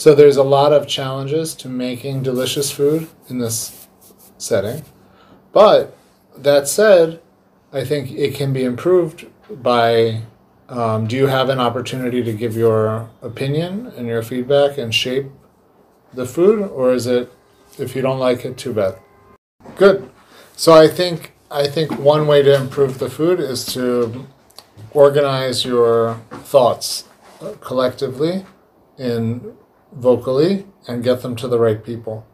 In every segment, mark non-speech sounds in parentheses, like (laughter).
So there's a lot of challenges to making delicious food in this setting. But that said, I think it can be improved by um, do you have an opportunity to give your opinion and your feedback and shape the food, or is it if you don't like it, too bad? Good. So I think I think one way to improve the food is to organize your thoughts uh, collectively in vocally and get them to the right people.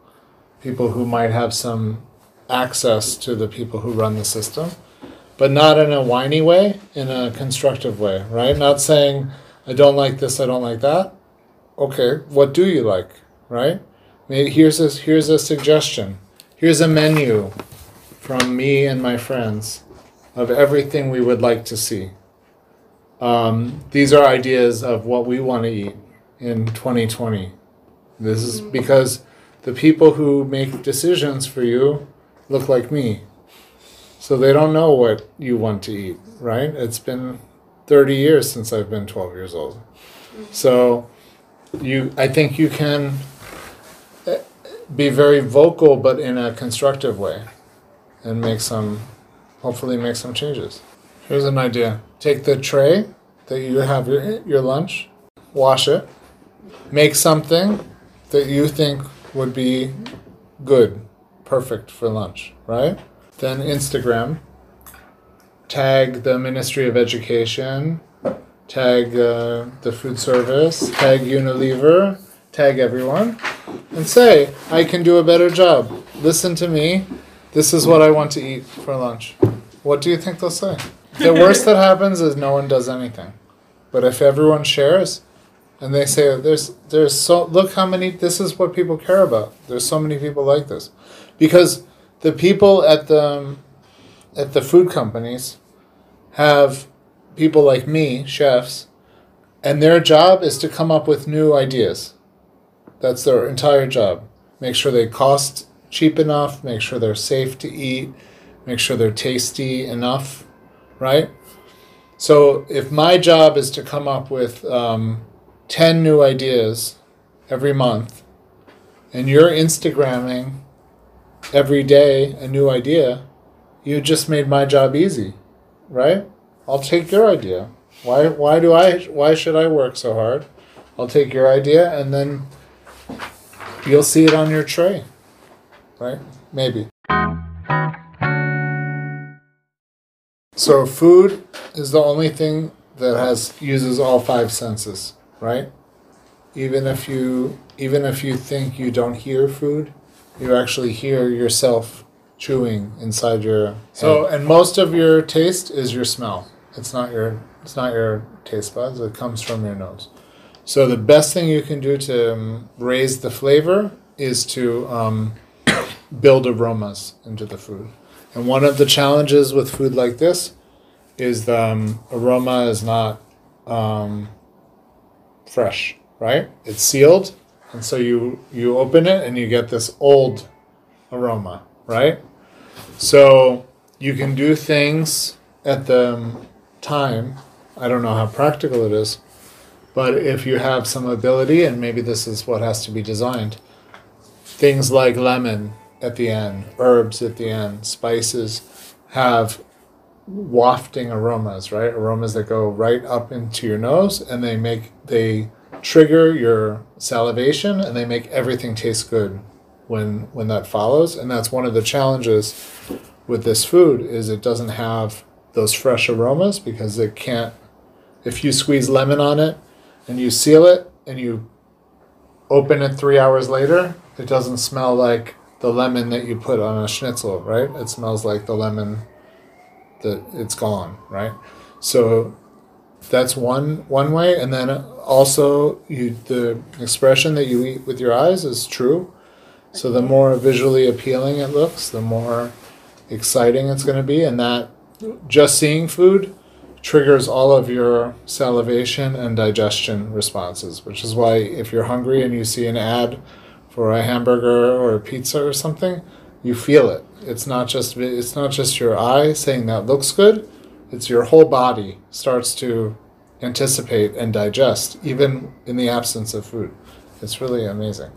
People who might have some access to the people who run the system but not in a whiny way in a constructive way right? Not saying i don't like this i don't like that. Okay what do you like right? Maybe here's a here's a suggestion. Here's a menu from me and my friends of everything we would like to see. Um, these are ideas of what we want to eat in 2020. This is because the people who make decisions for you look like me. So they don't know what you want to eat, right? It's been 30 years since I've been 12 years old. So you I think you can eh, be very vocal but in a constructive way and make some hopefully make some changes. Here's an idea. Take the tray that you have your, your lunch, wash it, make something that you think would be good, perfect for lunch, right? Then Instagram, tag the Ministry of Education, tag uh, the food service, tag Unilever, tag everyone, and say, I can do a better job. Listen to me. This is what I want to eat for lunch. What do you think they'll say? The worst that (laughs) happens is no one does anything. But if everyone shares, and they say there's there's so look how many this is what people care about. There's so many people like this, because the people at the at the food companies have people like me, chefs, and their job is to come up with new ideas. That's their entire job. Make sure they cost cheap enough, make sure they're safe to eat, make sure they're tasty enough, right? So if my job is to come up with um, 10 new ideas every month, and you're Instagramming every day a new idea, you just made my job easy, right? I'll take your idea. Why, why do I, why should I work so hard? I'll take your idea and then you'll see it on your tray, right? Maybe. So food is the only thing that has uses all five senses, right? Even if you even if you think you don't hear food, you actually hear yourself chewing inside your so and most of your taste is your smell. It's not your it's not your taste buds. It comes from your nose. So the best thing you can do to um, raise the flavor is to um, (coughs) build aromas into the food. And one of the challenges with food like this is the um, aroma is not um, fresh, right? It's sealed, and so you you open it and you get this old aroma, right? So you can do things at the um, time. I don't know how practical it is, but if you have some ability, and maybe this is what has to be designed, things like lemon at the end, herbs at the end, spices have wafting aromas, right? Aromas that go right up into your nose and they make they trigger your salivation and they make everything taste good when when that follows. And that's one of the challenges with this food is it doesn't have those fresh aromas because it can't if you squeeze lemon on it and you seal it and you open it 3 hours later, it doesn't smell like the lemon that you put on a schnitzel, right? It smells like the lemon it's gone, right? So that's one one way, and then also you the expression that you eat with your eyes is true. So the more visually appealing it looks, the more exciting it's going to be, and that just seeing food triggers all of your salivation and digestion responses, which is why if you're hungry and you see an ad for a hamburger or a pizza or something, you feel it. It's not just it's not just your eye saying that looks good. It's your whole body starts to anticipate and digest, even in the absence of food. It's really amazing.